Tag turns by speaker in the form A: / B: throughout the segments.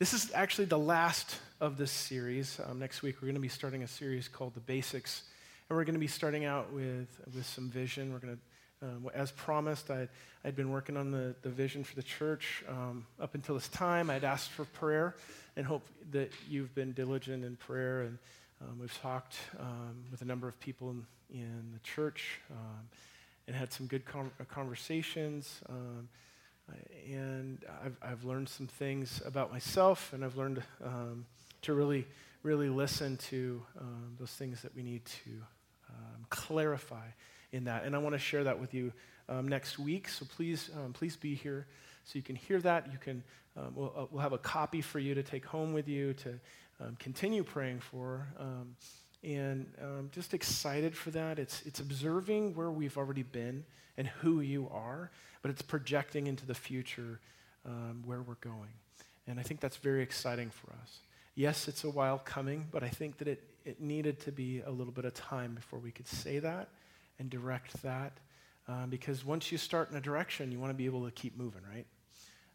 A: This is actually the last of this series. Um, next week, we're going to be starting a series called The Basics. And we're going to be starting out with, with some vision. We're going to um, as promised, I, had been working on the, the vision for the church um, up until this time. I'd asked for prayer and hope that you've been diligent in prayer. And um, we've talked um, with a number of people in, in the church um, and had some good conversations and I've, I've learned some things about myself, and I've learned um, to really, really listen to um, those things that we need to um, clarify in that. And I want to share that with you um, next week. So please, um, please be here so you can hear that. You can, um, we'll, uh, we'll have a copy for you to take home with you to continue praying for and I'm um, just excited for that. It's, it's observing where we've already been and who you are, but it's projecting into the future um, where we're going. And I think that's very exciting for us. Yes, it's a while coming, but I think that it, it needed to be a little bit of time before we could say that and direct that. Um, because once you start in a direction, you want to be able to keep moving, right?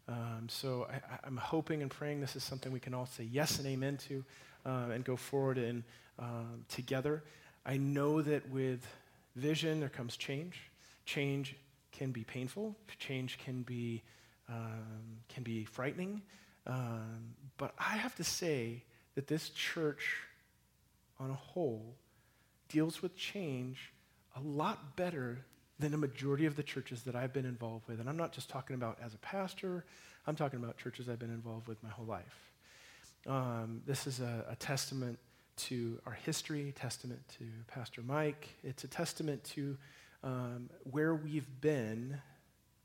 A: Um, so I, am hoping and praying this is something we can all say yes and amen to uh, and go forward in um, together. I know that with vision there comes change. Change can be painful. Change can be um, can be frightening. Um, but I have to say that this church, on a whole, deals with change a lot better than a majority of the churches that I've been involved with. And I'm not just talking about as a pastor, I'm talking about churches I've been involved with my whole life. Um, this is a, a testament to our history, testament to Pastor Mike. It's a testament to um, where we've been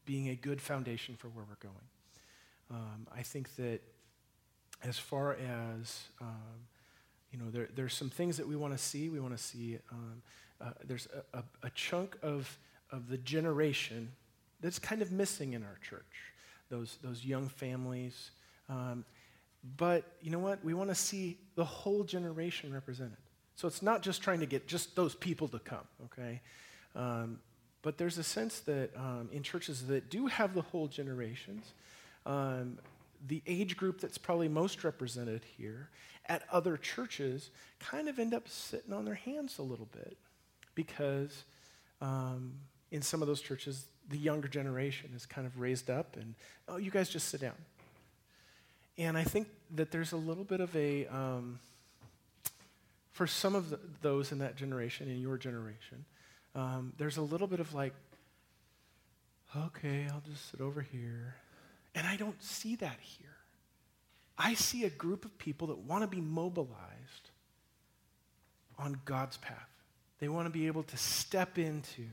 A: being a good foundation for where we're going. Um, I think that as far as, um, you know, there, there's some things that we want to see. We want to see, um, uh, there's a, a, a, chunk of of the generation that's kind of missing in our church, those, those young families. Um, but you know what? We want to see the whole generation represented. So it's not just trying to get just those people to come, okay? Um, but there's a sense that um, in churches that do have the whole generations, um, the age group that's probably most represented here at other churches kind of end up sitting on their hands a little bit because um, in some of those churches, the younger generation is kind of raised up and, oh, you guys just sit down. And I think that there's a little bit of a, um, for some of the, those in that generation, in your generation, um, there's a little bit of like, okay, I'll just sit over here. And I don't see that here. I see a group of people that want to be mobilized on God's path. They want to be able to step into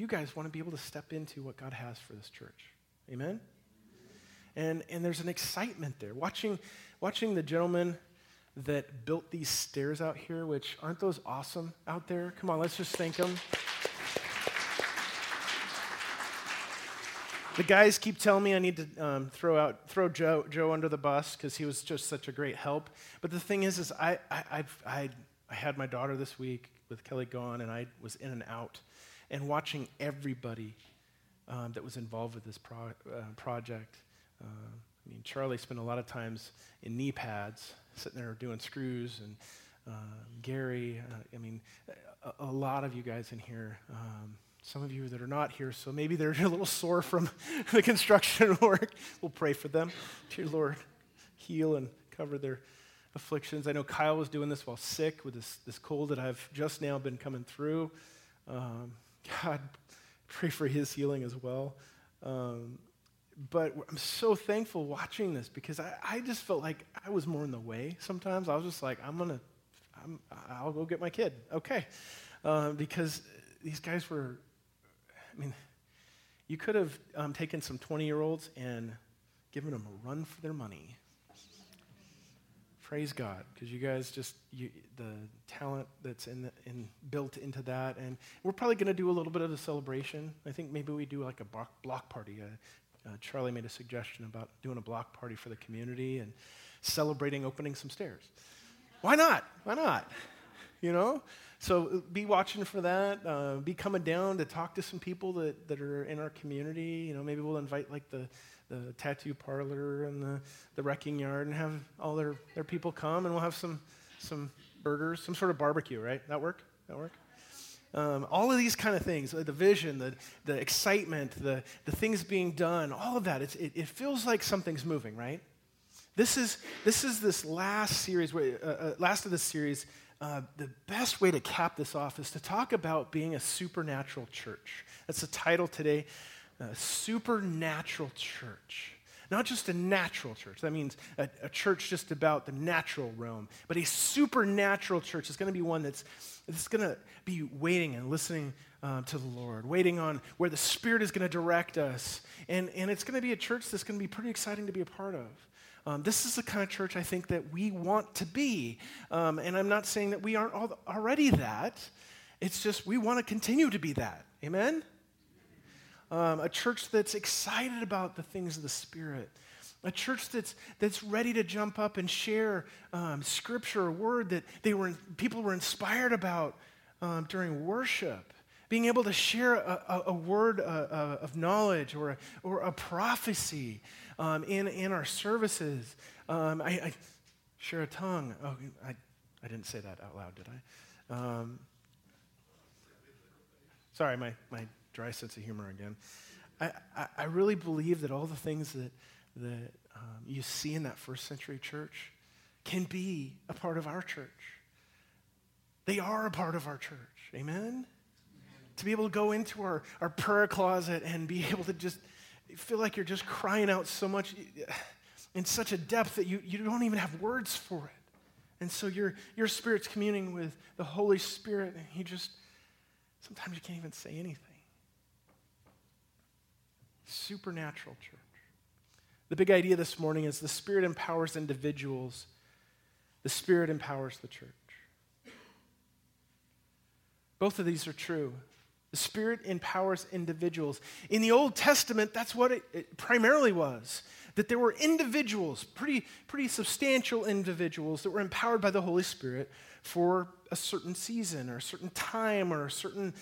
A: you guys want to be able to step into what God has for this church. Amen? And, and there's an excitement there. Watching, watching the gentleman that built these stairs out here, which aren't those awesome out there? Come on, let's just thank them. The guys keep telling me I need to um, throw out throw Joe Joe under the bus because he was just such a great help. But the thing is, is I I, I've, I I had my daughter this week with Kelly gone, and I was in and out and watching everybody um, that was involved with this pro- uh, project. Uh, I mean, Charlie spent a lot of times in knee pads, sitting there doing screws, and um, uh, Gary, I mean, a, a, lot of you guys in here. Um, some of you that are not here, so maybe they're a little sore from the construction work. We'll pray for them. Dear Lord, heal and cover their afflictions. I know Kyle was doing this while sick with this, this cold that I've just now been coming through. Um, God, pray for his healing as well. Um, but I'm so thankful watching this because I, I just felt like I was more in the way sometimes. I was just like, I'm going to, I'll go get my kid. Okay. Uh, because these guys were, I mean, you could have um, taken some 20 year olds and given them a run for their money Praise God, because you guys just you, the talent that's in, the, in built into that, and we're probably going to do a little bit of a celebration. I think maybe we do like a block, block party. Uh, uh, Charlie made a suggestion about doing a block party for the community and celebrating opening some stairs. Why not? Why not? You know. So uh, be watching for that. Uh, be coming down to talk to some people that, that are in our community. You know, maybe we'll invite like the the tattoo parlor and the, the wrecking yard and have all their, their people come and we'll have some, some burgers, some sort of barbecue, right? That work? That work? Um, all of these kind of things, the vision, the, the excitement, the, the things being done, all of that, it, it feels like something's moving, right? This is, this is this last series, uh, uh, last of this series. Uh, the best way to cap this off is to talk about being a supernatural church. That's the title today a supernatural church. Not just a natural church, that means a, a church just about the natural realm, but a supernatural church is going to be one that's, that's going to be waiting and listening uh, to the Lord, waiting on where the Spirit is going to direct us. And, and it's going to be a church that's going to be pretty exciting to be a part of. Um, this is the kind of church I think that we want to be. Um, and I'm not saying that we aren't already that. It's just we want to continue to be that. Amen? um, a church that's excited about the things of the Spirit, a church that's, that's ready to jump up and share um, scripture or word that they were, people were inspired about um, during worship. Being able to share a, a, a word uh, uh, of knowledge or a, or a prophecy um, in, in our services. Um, I, I, share a tongue. Oh, I, I didn't say that out loud, did I? Um, sorry, my, my dry sense of humor again. I, I, I really believe that all the things that, that um, you see in that first century church can be a part of our church. They are a part of our church. Amen? Amen? To be able to go into our, our prayer closet and be able to just feel like you're just crying out so much in such a depth that you, you don't even have words for it. And so your, your spirit's communing with the Holy Spirit, and He just, sometimes you can't even say anything supernatural church. The big idea this morning is the Spirit empowers individuals, the Spirit empowers the church. Both of these are true. The Spirit empowers individuals. In the Old Testament, that's what it, it primarily was that there were individuals, pretty, pretty substantial individuals, that were empowered by the Holy Spirit for a certain season or a certain time or a certain,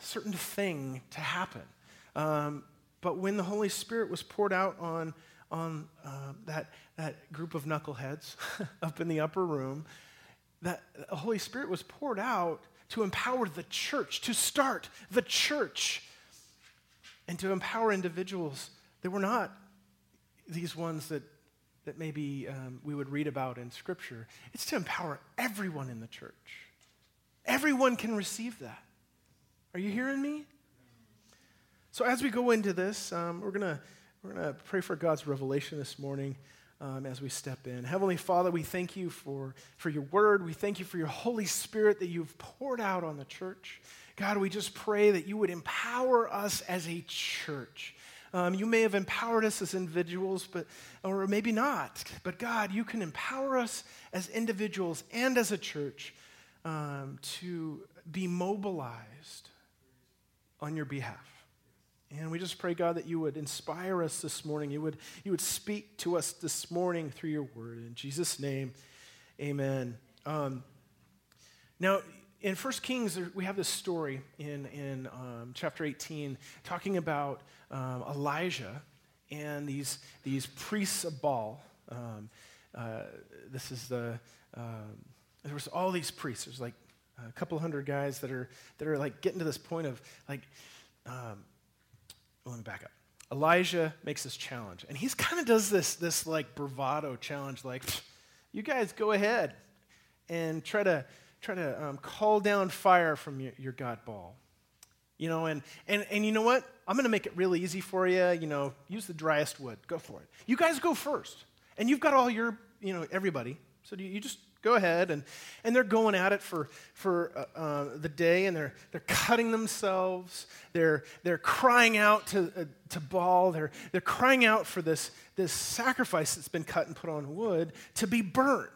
A: certain thing to happen. Um, but when the Holy Spirit was poured out on, on uh, that, that group of knuckleheads up in the upper room, that the Holy Spirit was poured out to empower the church, to start the church, and to empower individuals they were not these ones that, that maybe um, we would read about in Scripture. It's to empower everyone in the church. Everyone can receive that. Are you hearing me? So as we go into this, um, we're gonna we're gonna pray for God's revelation this morning. Um, as we step in. Heavenly Father, we thank you for, for your word. We thank you for your Holy Spirit that you've poured out on the church. God, we just pray that you would empower us as a church. Um, you may have empowered us as individuals, but or maybe not. But God, you can empower us as individuals and as a church um, to be mobilized on your behalf. And we just pray, God, that you would inspire us this morning. You would, you would speak to us this morning through your word. In Jesus' name, amen. Um, now, in 1 Kings, we have this story in, in um, chapter 18 talking about um, Elijah and these, these priests of Baal. Um, uh, this is the, um, there was all these priests. There's like a couple hundred guys that are, that are like getting to this point of like, um, well, let me back up. Elijah makes this challenge, and he kind of does this, this like bravado challenge, like, you guys go ahead and try to, try to um, call down fire from your, your god Baal, You know, and, and, and you know what? I'm going to make it really easy for you. You know, use the driest wood. Go for it. You guys go first. And you've got all your, you know, everybody. So you just go ahead. And, and they're going at it for, for uh, uh, the day, and they're, they're cutting themselves. They're, they're crying out to, uh, to Baal. They're, they're crying out for this, this sacrifice that's been cut and put on wood to be burned.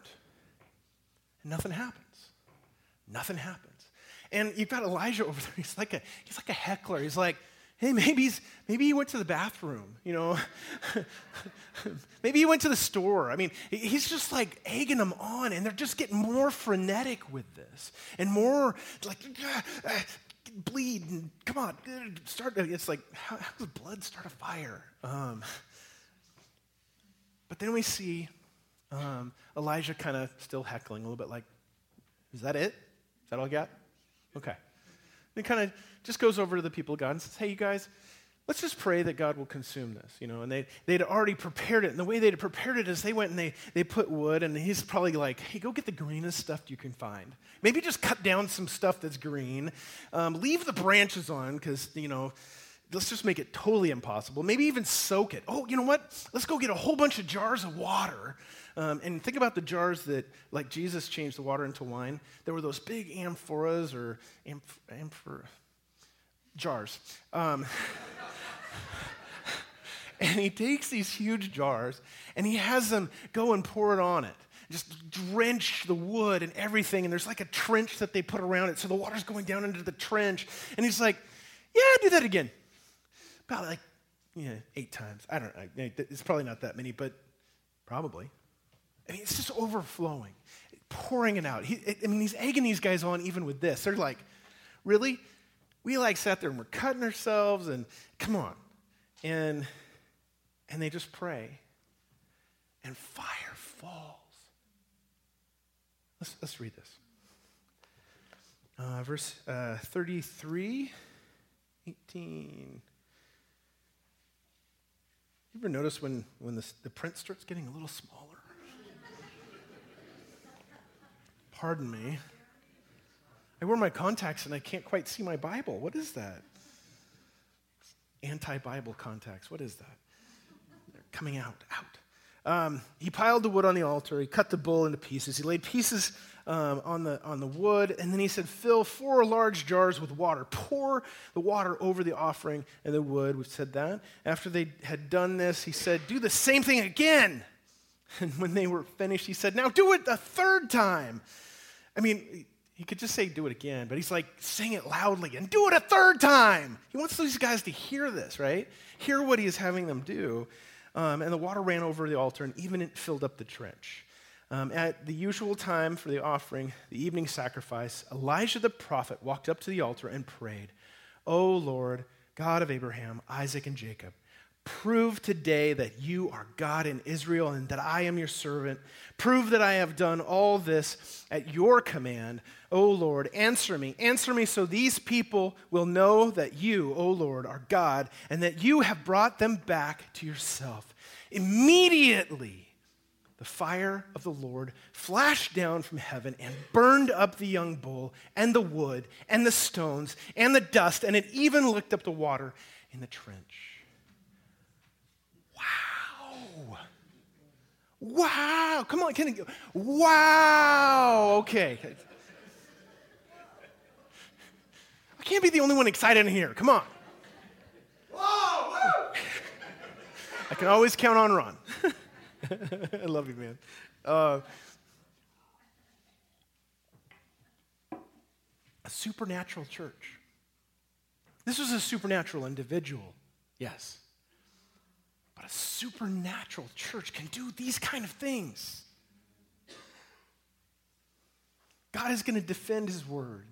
A: And nothing happens. Nothing happens. And you've got Elijah over there. He's like a, he's like a heckler. He's like, hey, maybe, he's, maybe he went to the bathroom, you know. maybe he went to the store. I mean, he's just like egging them on, and they're just getting more frenetic with this and more like, bleed, and come on, start. It's like, how, how does blood start a fire? Um, but then we see um, Elijah kind of still heckling a little bit, like, is that it? Is that all you got? Okay. Then kind of just goes over to the people of God and says, Hey, you guys, let's just pray that God will consume this, you know. And they, they'd already prepared it. And the way they'd prepared it is they went and they, they put wood, and he's probably like, hey, go get the greenest stuff you can find. Maybe just cut down some stuff that's green. Um, leave the branches on, because, you know, let's just make it totally impossible. Maybe even soak it. Oh, you know what? Let's go get a whole bunch of jars of water. Um, and think about the jars that, like Jesus changed the water into wine. There were those big amphoras or amph. amphor jars. Um, and he takes these huge jars and he has them go and pour it on it. Just drench the wood and everything. And there's like a trench that they put around it. So the water's going down into the trench. And he's like, yeah, do that again. About like, you know, eight times. I don't know. It's probably not that many, but probably. I mean, it's just overflowing, pouring it out. He, I mean, he's egging these guys on even with this. They're like, really? we like sat there and we're cutting ourselves and come on. And and they just pray. And fire falls. Let's, let's read this. Uh, verse uh, 33, 18. You ever notice when, when the, the print starts getting a little smaller? Pardon me. I wear my contacts and I can't quite see my Bible. What is that? Anti Bible contacts. What is that? They're coming out, out. Um, he piled the wood on the altar. He cut the bull into pieces. He laid pieces um, on, the, on the wood. And then he said, Fill four large jars with water. Pour the water over the offering and the wood. We've said that. After they had done this, he said, Do the same thing again. And when they were finished, he said, Now do it a third time. I mean, he could just say, do it again, but he's like, sing it loudly and do it a third time. He wants these guys to hear this, right? Hear what he is having them do. Um, and the water ran over the altar and even it filled up the trench. Um, at the usual time for the offering, the evening sacrifice, Elijah the prophet walked up to the altar and prayed, O Lord, God of Abraham, Isaac, and Jacob, Prove today that you are God in Israel and that I am your servant. Prove that I have done all this at your command. O Lord, answer me. Answer me so these people will know that you, O Lord, are God and that you have brought them back to yourself. Immediately, the fire of the Lord flashed down from heaven and burned up the young bull and the wood and the stones and the dust, and it even licked up the water in the trench. Wow. Come on. Can go? Wow. Okay. I can't be the only one excited in here. Come on. Whoa. I can always count on Ron. I love you, man. Uh, a supernatural church. This was a supernatural individual, yes. But a supernatural church can do these kind of things. God is going to defend his word.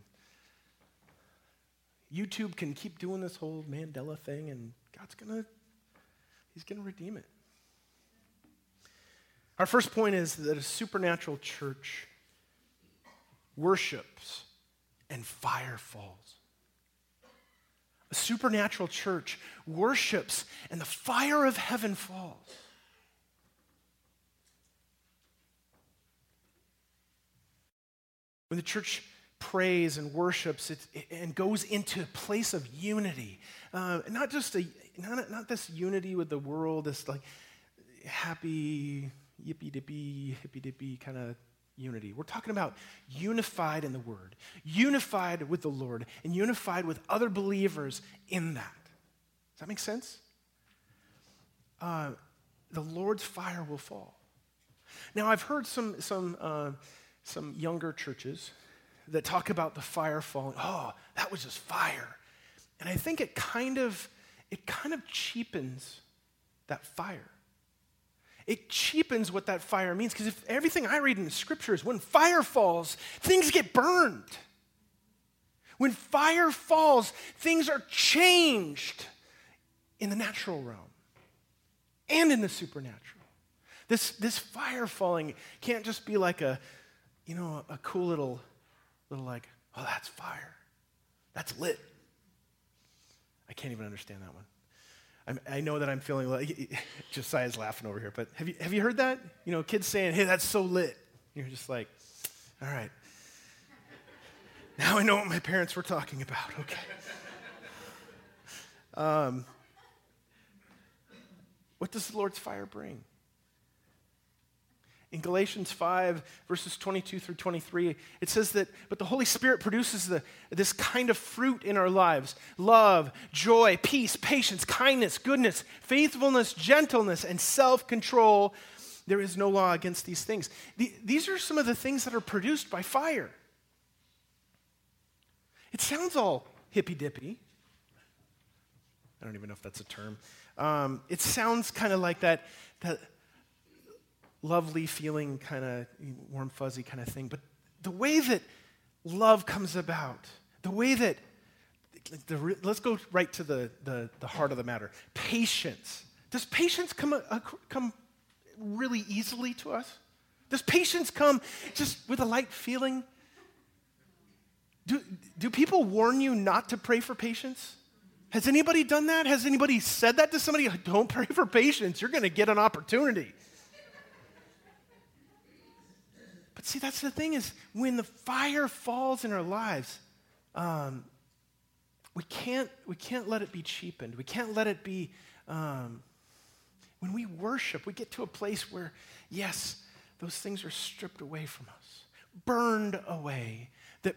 A: YouTube can keep doing this whole Mandela thing, and God's going to, he's going to redeem it. Our first point is that a supernatural church worships and fire falls. A supernatural church worships and the fire of heaven falls. When the church prays and worships it, and goes into a place of unity, uh, not just a, not, not this unity with the world, this like happy, yippee dippy, hippy dippy kind of unity. We're talking about unified in the Word, unified with the Lord, and unified with other believers in that. Does that make sense? Uh, the Lord's fire will fall. Now, I've heard some, some, uh, some younger churches that talk about the fire falling. Oh, that was just fire. And I think it kind of, it kind of cheapens that fire it cheapens what that fire means. Because if everything I read in the scriptures, when fire falls, things get burned. When fire falls, things are changed in the natural realm and in the supernatural. This, this fire falling can't just be like a, you know, a cool little, little like, oh, that's fire. That's lit. I can't even understand that one. I'm, i know that I'm feeling like Josiah's laughing over here, but have you, have you heard that? You know, kids saying, hey, that's so lit. You're just like, all right. Now I know what my parents were talking about, okay. Um, what does the Lord's fire bring? In Galatians 5, verses 22 through 23, it says that, but the Holy Spirit produces the, this kind of fruit in our lives love, joy, peace, patience, kindness, goodness, faithfulness, gentleness, and self control. There is no law against these things. The, these are some of the things that are produced by fire. It sounds all hippy dippy. I don't even know if that's a term. Um, it sounds kind of like that, that lovely feeling kind of warm, fuzzy kind of thing. But the way that love comes about, the way that, the, let's go right to the, the, the heart of the matter patience. Does patience come, uh, come really easily to us? Does patience come just with a light feeling? Do, do people warn you not to pray for patience? Has anybody done that? Has anybody said that to somebody? Don't pray for patience. You're going to get an opportunity. See, that's the thing is when the fire falls in our lives, um, we, can't, we can't let it be cheapened. We can't let it be. Um, when we worship, we get to a place where, yes, those things are stripped away from us, burned away, that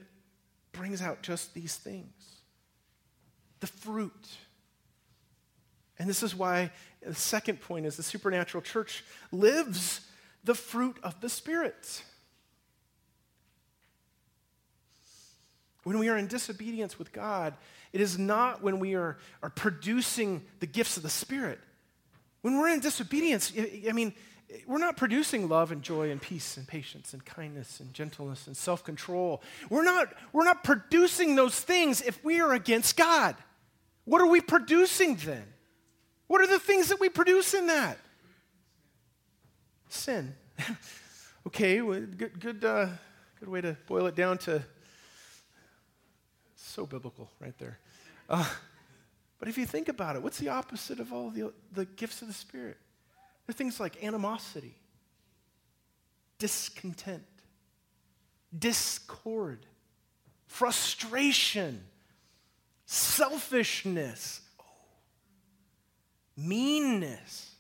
A: brings out just these things the fruit. And this is why the second point is the supernatural church lives the fruit of the Spirit. When we are in disobedience with God, it is not when we are, are producing the gifts of the Spirit. When we're in disobedience, I mean, we're not producing love and joy and peace and patience and kindness and gentleness and self control. We're not, we're not producing those things if we are against God. What are we producing then? What are the things that we produce in that? Sin. okay, good, good, uh, good way to boil it down to so biblical right there. Uh, but if you think about it, what's the opposite of all the, the gifts of the Spirit? There are things like animosity, discontent, discord, frustration, selfishness, oh, meanness,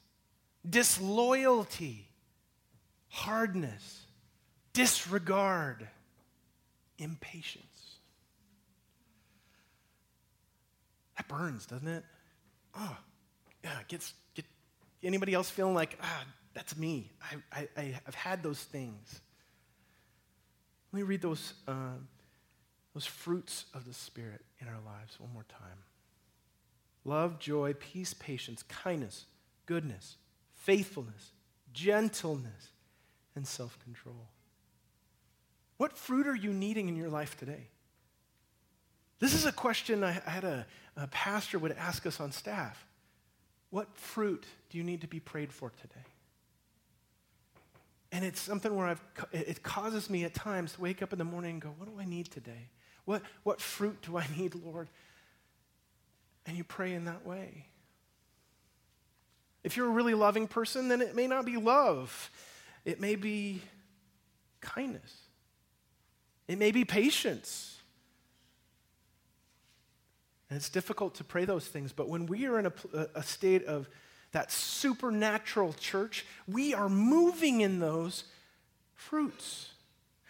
A: disloyalty, hardness, disregard, impatience. that burns, doesn't it? Oh, yeah, gets, get anybody else feeling like, ah, that's me. I, I, I've had those things. Let me read those, uh, those fruits of the Spirit in our lives one more time love, joy, peace, patience, kindness, goodness, faithfulness, gentleness, and self control. What fruit are you needing in your life today? This is a question I had a, a pastor would ask us on staff. What fruit do you need to be prayed for today? And it's something where I've, it causes me at times to wake up in the morning and go, What do I need today? What, what fruit do I need, Lord? And you pray in that way. If you're a really loving person, then it may not be love, it may be kindness, it may be patience. And it's difficult to pray those things, but when we are in a, a state of that supernatural church, we are moving in those fruits.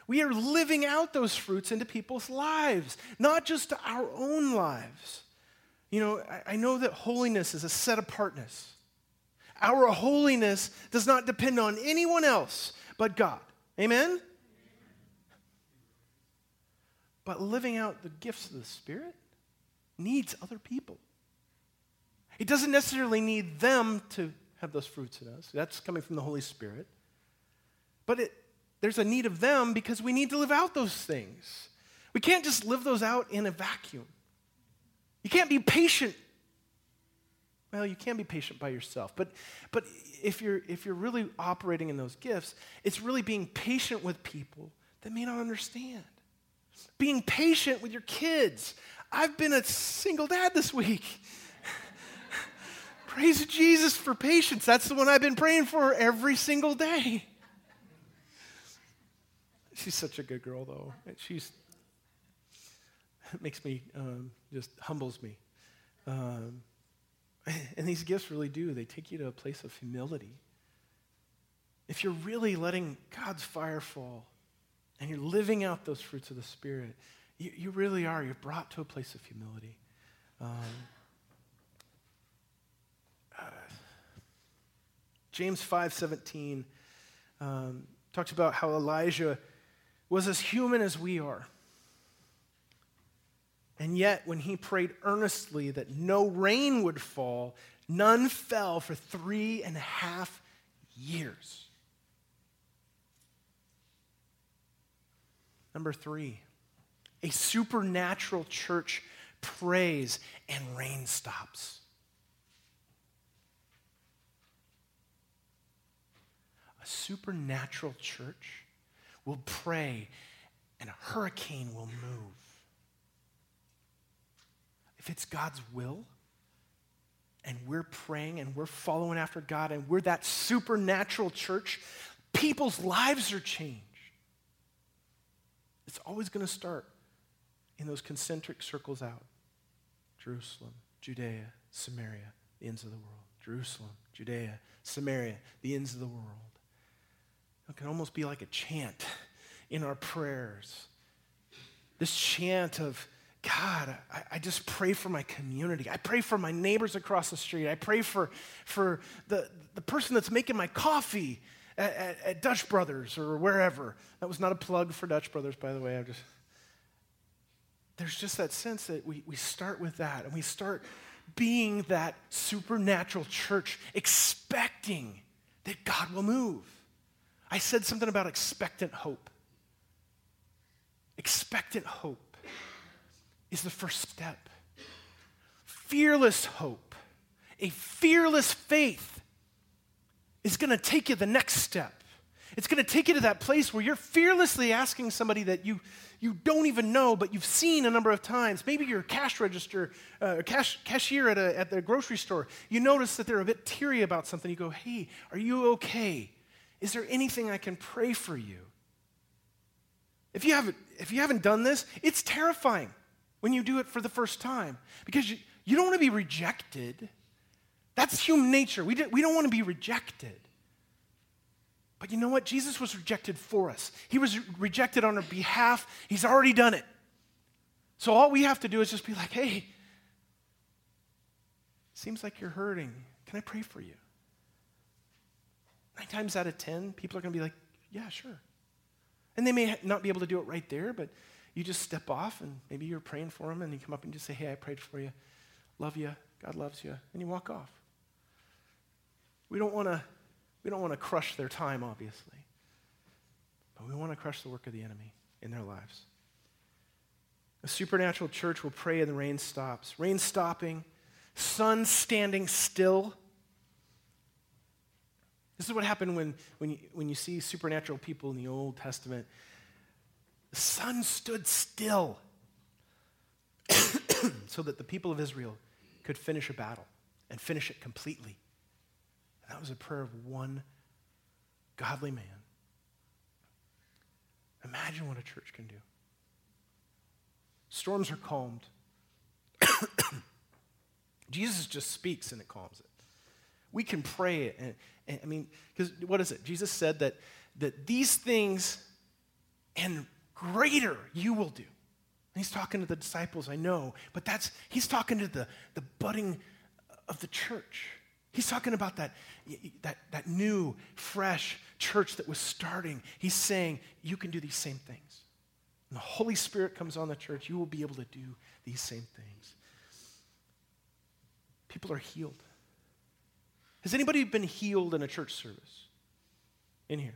A: We are living out those fruits into people's lives, not just to our own lives. You know, I, I know that holiness is a set apartness. Our holiness does not depend on anyone else but God. Amen? But living out the gifts of the Spirit needs other people. It doesn't necessarily need them to have those fruits in us. That's coming from the Holy Spirit. But it, there's a need of them because we need to live out those things. We can't just live those out in a vacuum. You can't be patient. Well, you can be patient by yourself, but, but if, you're, if you're really operating in those gifts, it's really being patient with people that may not understand. Being patient with your kids. I've been a single dad this week. Praise Jesus for patience. That's the one I've been praying for every single day. She's such a good girl, though. She's it makes me um, just humbles me. Um, and these gifts really do. They take you to a place of humility. If you're really letting God's fire fall, and you're living out those fruits of the Spirit, you, you really are. You're brought to a place of humility. Um, uh, James 5.17 um, talks about how Elijah was as human as we are. And yet, when he prayed earnestly that no rain would fall, none fell for three and a half years. Number three, a supernatural church prays, and rain stops. A supernatural church will pray, and a hurricane will move. If it's God's will, and we're praying and we're following after God and we're that supernatural church, people's lives are changed. It's always going to start in those concentric circles out Jerusalem, Judea, Samaria, the ends of the world. Jerusalem, Judea, Samaria, the ends of the world. It can almost be like a chant in our prayers. This chant of, God, I, I, just pray for my community. I pray for my neighbors across the street. I pray for, for the, the person that's making my coffee at, at, at Dutch Brothers or wherever. That was not a plug for Dutch Brothers, by the way. i just there's just that sense that we, we start with that and we start being that supernatural church, expecting that God will move. I said something about expectant hope. Expectant hope is the first step. Fearless hope, a fearless faith, is going to take you the next step. It's going to take you to that place where you're fearlessly asking somebody that you, you don't even know, but you've seen a number of times. Maybe your cash register, uh, cash, cashier at, a, at the grocery store, you notice that they're a bit teary about something. You go, hey, are you okay? Is there anything I can pray for you? If you haven't, if you haven't done this, it's terrifying when you do it for the first time because you, you don't want to be rejected. That's human nature. We, do, we don't want to be rejected. But you know what? Jesus was rejected for us, He was rejected on our behalf. He's already done it. So all we have to do is just be like, hey, seems like you're hurting. Can I pray for you? Nine times out of ten, people are going to be like, yeah, sure. And they may not be able to do it right there, but you just step off and maybe you're praying for them and you come up and just say, hey, I prayed for you. Love you. God loves you. And you walk off. We don't want to we don't want to crush their time, obviously, but we want to crush the work of the enemy in their lives. A supernatural church will pray and the rain stops. Rain stopping, sun standing still. This is what happened when, when, you, when you see supernatural people in the Old Testament. The sun stood still so that the people of Israel could finish a battle and finish it completely. That was a prayer of one godly man. Imagine what a church can do. Storms are calmed. Jesus just speaks and it calms it. We can pray it. And, and I mean, because what is it? Jesus said that, that these things and greater you will do. And he's talking to the disciples, I know, but that's, he's talking to the, the budding of the church. He's talking about that, that, that new, fresh church that was starting. He's saying, You can do these same things. When the Holy Spirit comes on the church, you will be able to do these same things. People are healed. Has anybody been healed in a church service? In here?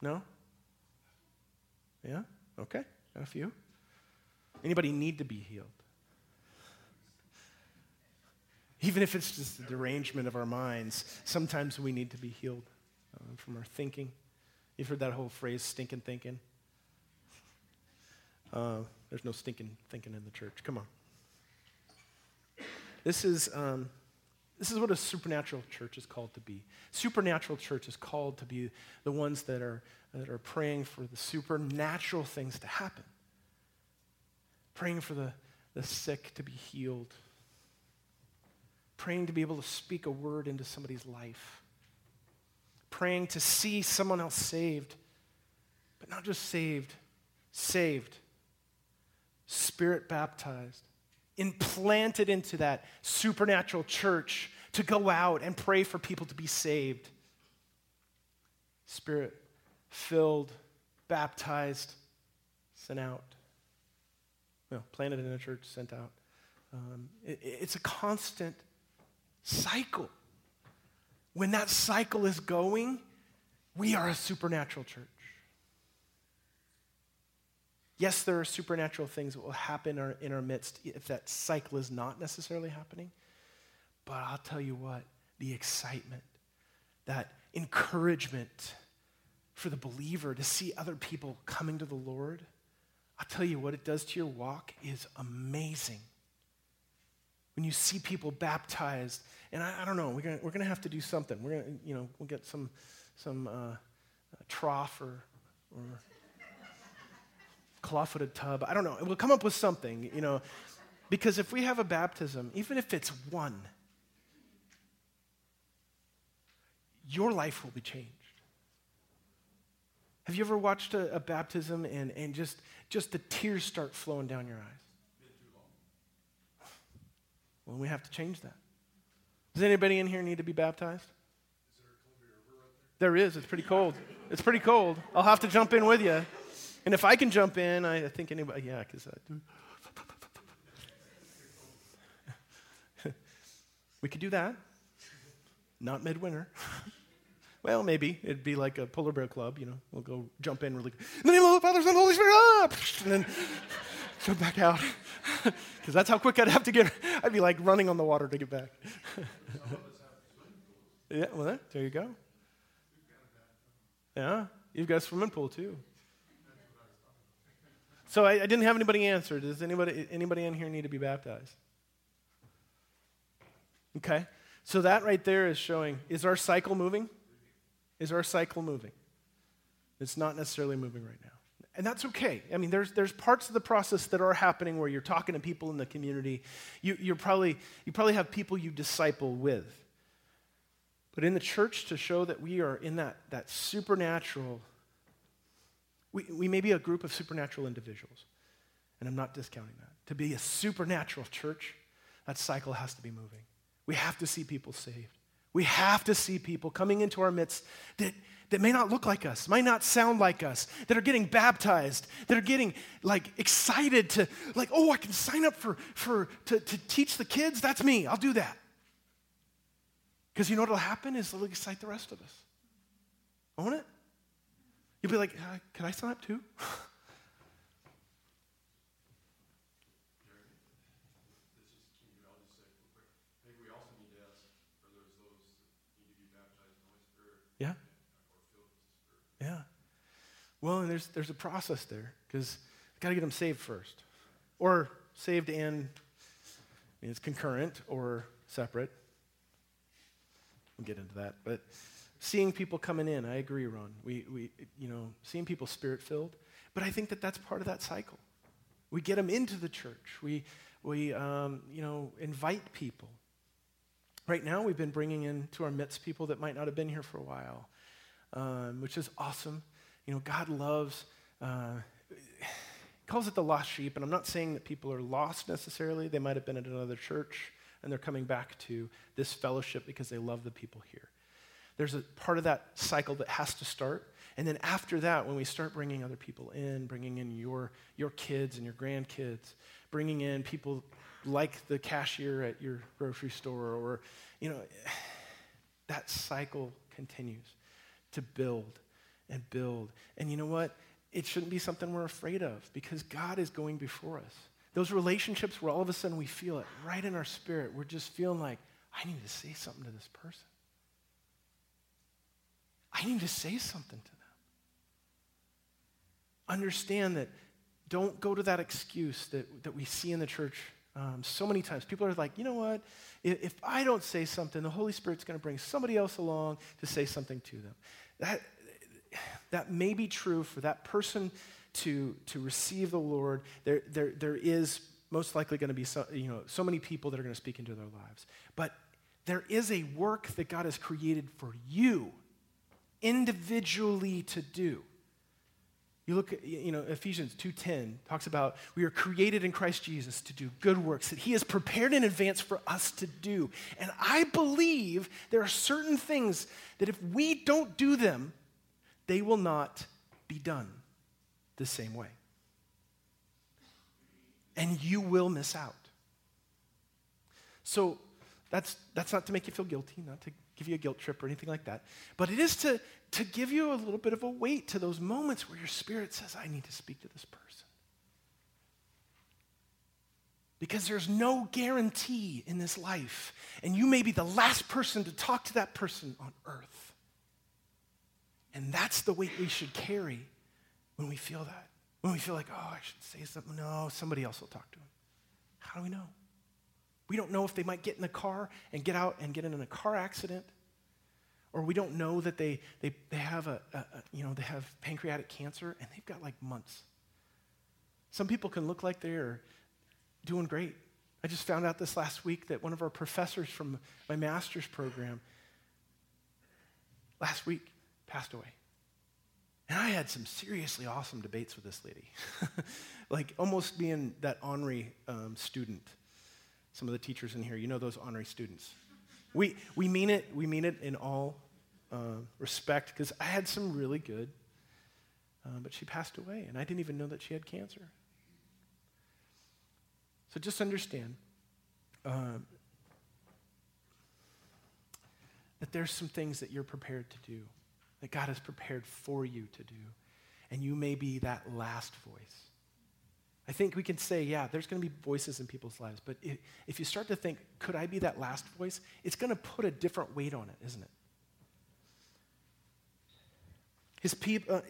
A: No? Yeah? Okay. Got a few. Anybody need to be healed? Even if it's just the derangement of our minds, sometimes we need to be healed uh, from our thinking. You've heard that whole phrase, stinking thinking. Uh, there's no stinking thinking in the church. Come on. This is, um, this is what a supernatural church is called to be. Supernatural church is called to be the ones that are, that are praying for the supernatural things to happen, praying for the, the sick to be healed, praying to be able to speak a word into somebody's life, praying to see someone else saved, but not just saved, saved, spirit baptized, implanted into that supernatural church to go out and pray for people to be saved. Spirit filled, baptized, sent out. Well, planted in a church, sent out. Um, it, it's a constant cycle. When that cycle is going, we are a supernatural church. Yes, there are supernatural things that will happen in our, in our midst if that cycle is not necessarily happening. But I'll tell you what, the excitement, that encouragement for the believer to see other people coming to the Lord, I'll tell you what it does to your walk is amazing when you see people baptized, and I, I don't know, we're going we're gonna have to do something. We're going to, you know, we'll get some, some uh, uh trough or, or claw-footed tub. I don't know. We'll come up with something, you know, because if we have a baptism, even if it's one, your life will be changed. Have you ever watched a, a baptism and, and just, just the tears start flowing down your eyes? Well, we have to change that. Does anybody in here need to be baptized? Is there, there is. It's pretty cold. It's pretty cold. I'll have to jump in with you. And if I can jump in, I, think anybody, yeah, because I do. we could do that. Not midwinter. well, maybe. It'd be like a polar bear club, you know. We'll go jump in really quick. In the name of the Father, Son, Holy Spirit, And then come back out. Because that's how quick I'd have to get. I'd be like running on the water to get back. yeah, well, there you go. Yeah, you've got
B: a
A: swimming pool too. So I, I didn't have anybody answer. Does anybody anybody in here need to be baptized? Okay. So that right there is showing is our cycle moving? Is our cycle moving? It's not necessarily moving right now. And that's okay. I mean, there's, there's parts of the process that are happening where you're talking to people in the community. You, you're probably, you probably have people you disciple with. But in the church, to show that we are in that, that supernatural, we, we may be a group of supernatural individuals. And I'm not discounting that. To be a supernatural church, that cycle has to be moving. We have to see people saved. We have to see people coming into our midst that that may not look like us, might not sound like us, that are getting baptized, that are getting like excited to like, oh, I can sign up for for to, to teach the kids. That's me. I'll do that. Because you know what'll happen is it'll excite the rest of us. Own it. You'll be like, uh, can I sign up too? Yeah. Well, and there's, there's a process there because I've got to get them saved first, or saved and I mean, it's concurrent or separate. We'll get into that. But seeing people coming in, I agree, Ron. We, we you know, seeing people spirit filled. But I think that that's part of that cycle. We get them into the church. We, we um, you know, invite people. Right now, we've been bringing into our midst people that might not have been here for a while um, which is awesome. You know, God loves, uh, calls it the lost sheep, and I'm not saying that people are lost necessarily. They might have been at another church and they're coming back to this fellowship because they love the people here. There's a part of that cycle that has to start. And then after that, when we start bringing other people in, bringing in your, your kids and your grandkids, bringing in people like the cashier at your grocery store, or, you know, that cycle continues to build and build. And you know what? It shouldn't be something we're afraid of because God is going before us. Those relationships where all of a sudden we feel it right in our spirit, we're just feeling like, I need to say something to this person. I need to say something to them. Understand that don't go to that excuse that, that we see in the church um, so many times. People are like, you know what? If, if I don't say something, the Holy Spirit's going to bring somebody else along to say something to them. That, that may be true for that person to, to receive the Lord. There, there, there is most likely going to be so, you know, so many people that are going to speak into their lives. But there is a work that God has created for you individually to do. You look at, you know, Ephesians 2.10 talks about we are created in Christ Jesus to do good works that he has prepared in advance for us to do. And I believe there are certain things that if we don't do them, they will not be done the same way. And you will miss out. So that's, that's not to make you feel guilty, not to give you a guilt trip or anything like that. But it is to, to give you a little bit of a weight to those moments where your spirit says, I need to speak to this person. Because there's no guarantee in this life, and you may be the last person to talk to that person on earth. And that's the weight we should carry when we feel that. When we feel like, oh, I should say something. No, somebody else will talk to him. How do we know? We don't know if they might get in a car and get out and get in a car accident. Or we don't know that they, they, they, have, a, a, a you know, they have pancreatic cancer and they've got like months. Some people can look like they're doing great. I just found out this last week that one of our professors from my master's program last week passed away. And I had some seriously awesome debates with this lady, like almost being that Henri um, student some of the teachers in here, you know those honorary students. We, we mean it, we mean it in all uh, respect because I had some really good, uh, but she passed away and I didn't even know that she had cancer. So just understand uh, that there's some things that you're prepared to do, that God has prepared for you to do, and you may be that last voice I think we can say, yeah, there's going to be voices in people's lives, but if, if you start to think, could I be that last voice? It's going to put a different weight on it, isn't it? His people. Uh,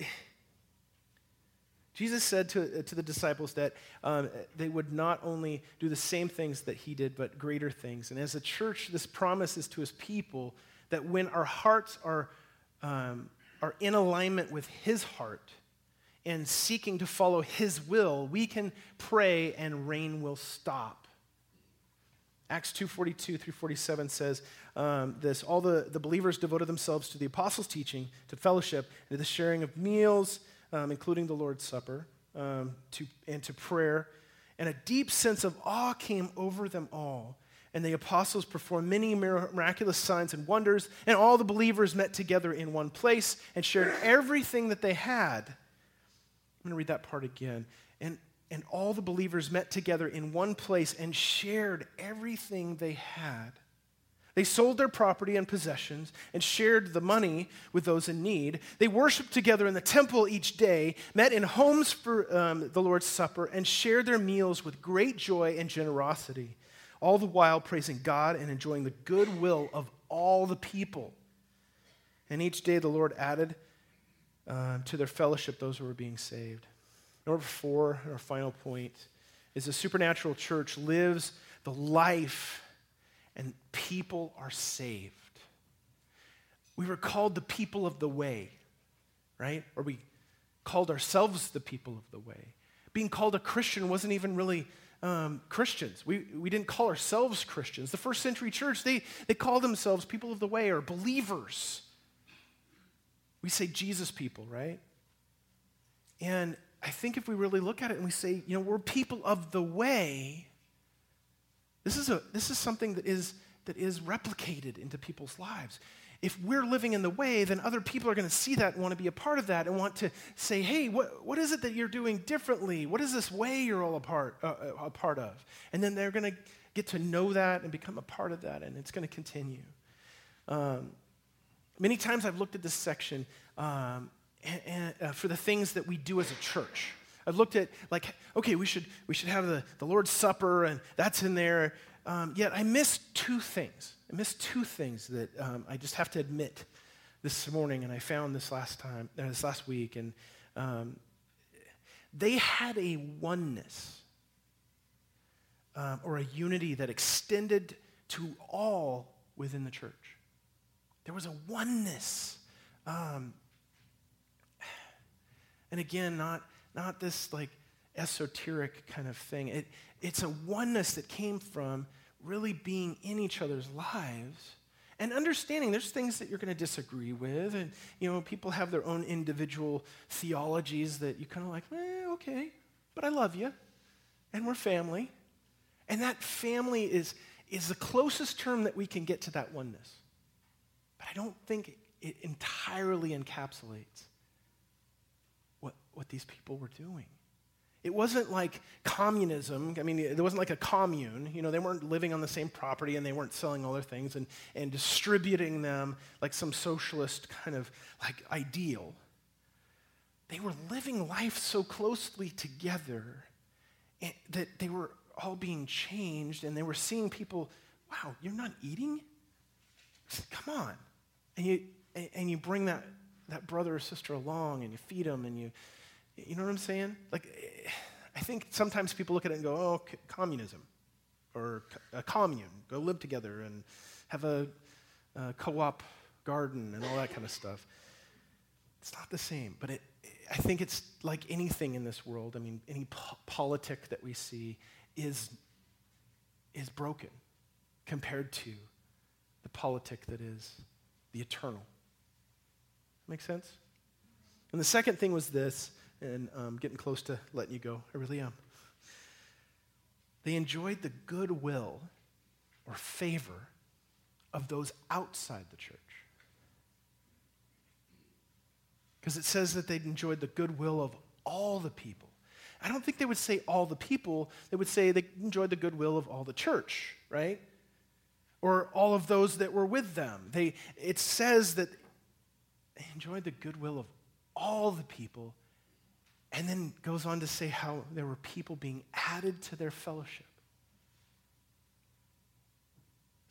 A: Jesus said to, uh, to the disciples that um, they would not only do the same things that he did, but greater things. And as a church, this promise is to his people that when our hearts are, um, are in alignment with his heart, and seeking to follow His will, we can pray and rain will stop. Acts 2:42 through 47 says um, this: All the, the believers devoted themselves to the apostles' teaching, to fellowship, and to the sharing of meals, um, including the Lord's supper, um, to, and to prayer. And a deep sense of awe came over them all. And the apostles performed many miraculous signs and wonders, and all the believers met together in one place and shared everything that they had. I'm going to read that part again. And, and all the believers met together in one place and shared everything they had. They sold their property and possessions and shared the money with those in need. They worshiped together in the temple each day, met in homes for um, the Lord's Supper, and shared their meals with great joy and generosity, all the while praising God and enjoying the goodwill of all the people. And each day the Lord added um, to their fellowship those who were being saved. Number four, our final point, is the supernatural church lives the life and people are saved. We were called the people of the way, right? Or we called ourselves the people of the way. Being called a Christian wasn't even really um, Christians. We, we didn't call ourselves Christians. The first century church, they, they called themselves people of the way or believers. We say Jesus people, right? And I think if we really look at it and we say, you know, we're people of the way, this is, a, this is something that is, that is replicated into people's lives. If we're living in the way, then other people are going to see that and want to be a part of that and want to say, hey, what, what is it that you're doing differently? What is this way you're all a part, uh, uh a part of? And then they're going to get to know that and become a part of that, and it's going to continue. Um, Many times I've looked at this section um, and, and, uh, for the things that we do as a church. I've looked at, like, okay, we should, we should have the, the Lord's Supper, and that's in there. Um, yet I missed two things. I missed two things that um, I just have to admit this morning, and I found this last time, uh, this last week, and um, they had a oneness um, or a unity that extended to all within the church. There was a oneness. Um, and again, not, not this like esoteric kind of thing. It, it's a oneness that came from really being in each other's lives and understanding there's things that you're going to disagree with and you know people have their own individual theologies that you kind of like eh, okay but i love you and we're family and that family is is the closest term that we can get to that oneness but I don't think it entirely encapsulates what, what these people were doing. It wasn't like communism. I mean, it wasn't like a commune. You know, they weren't living on the same property and they weren't selling all their things and, and distributing them like some socialist kind of like ideal. They were living life so closely together that they were all being changed and they were seeing people, wow, you're not eating? Come on. And you, and you bring that, that brother or sister along and you feed them and you, you know what I'm saying? Like, I think sometimes people look at it and go, oh, c- communism or a commune, go live together and have a, a co op garden and all that kind of stuff. It's not the same, but it, I think it's like anything in this world. I mean, any po- politic that we see is, is broken compared to the politic that is the eternal. Make sense? And the second thing was this, and I'm getting close to letting you go. I really am. They enjoyed the goodwill or favor of those outside the church. Because it says that they'd enjoyed the goodwill of all the people. I don't think they would say all the people, they would say they enjoyed the goodwill of all the church, right? or all of those that were with them. They, it says that they enjoyed the goodwill of all the people, and then goes on to say how there were people being added to their fellowship.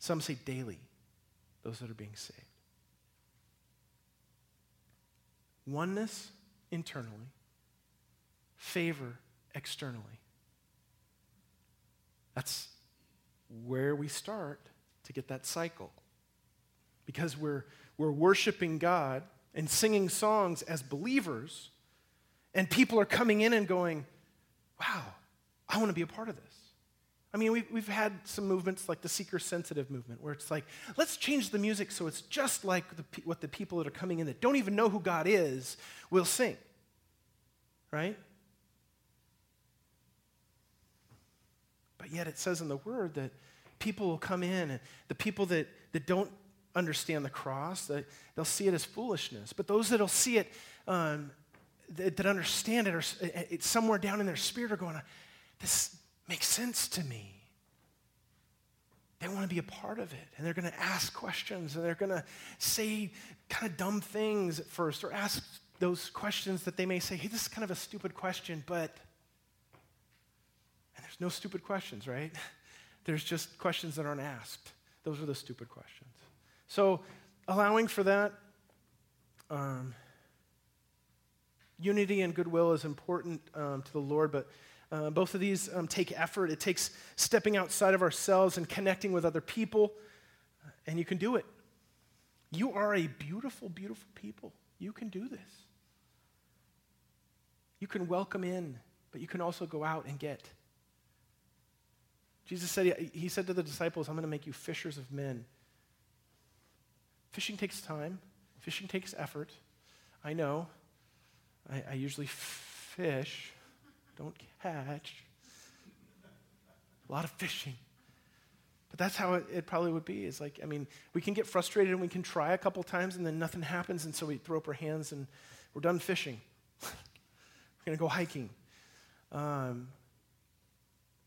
A: Some say daily, those that are being saved. Oneness internally, favor externally. That's where we start to get that cycle. Because we're, we're worshiping God and singing songs as believers, and people are coming in and going, wow, I want to be a part of this. I mean, we've, we've had some movements like the seeker sensitive movement where it's like, let's change the music so it's just like the, what the people that are coming in that don't even know who God is will sing. Right? But yet it says in the Word that people will come in, and the people that, that don't understand the cross, they, will see it as foolishness. But those that'll see it, um, that, that, understand it, or it's somewhere down in their spirit are going, this makes sense to me. They want to be a part of it, and they're going to ask questions, and they're going to say kind of dumb things at first, or ask those questions that they may say, hey, this is kind of a stupid question, but. And there's no stupid questions, right? There's just questions that aren't asked. Those are the stupid questions. So, allowing for that, um, unity and goodwill is important um, to the Lord, but uh, both of these um, take effort. It takes stepping outside of ourselves and connecting with other people, uh, and you can do it. You are a beautiful, beautiful people. You can do this. You can welcome in, but you can also go out and get. Jesus said, He said to the disciples, I'm going to make you fishers of men. Fishing takes time, fishing takes effort. I know. I, I usually fish, don't catch. A lot of fishing. But that's how it, it, probably would be. Is like, I mean, we can get frustrated and we can try a couple times and then nothing happens, and so we throw up our hands and we're done fishing. we're going to go hiking. Um,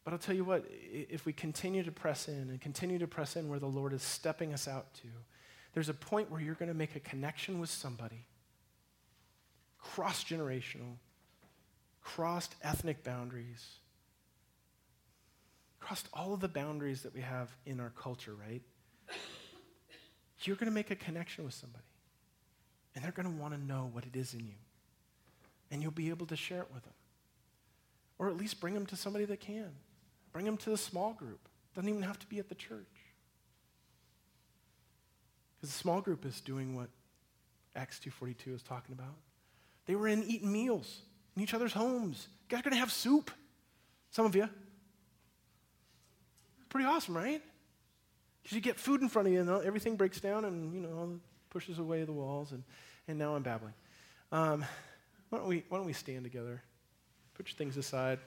A: but I'll tell you what, if we continue to press in and continue to press in where the Lord is stepping us out to, there's a point where you're going to make a connection with somebody, cross generational, crossed ethnic boundaries, crossed all of the boundaries that we have in our culture, right? You're going to make a connection with somebody, and they're going to want to know what it is in you, and you'll be able to share it with them, or at least bring them to somebody that can. Bring them to the small group. Doesn't even have to be at the church. Because the small group is doing what Acts 2.42 is talking about. They were in eating meals in each other's homes. You guys are going to have soup. Some of you. Pretty awesome, right? Because you get food in front of you and everything breaks down and, you know, pushes away the walls. And, and now I'm babbling. Um, why, don't we, why don't we stand together? Put your things aside.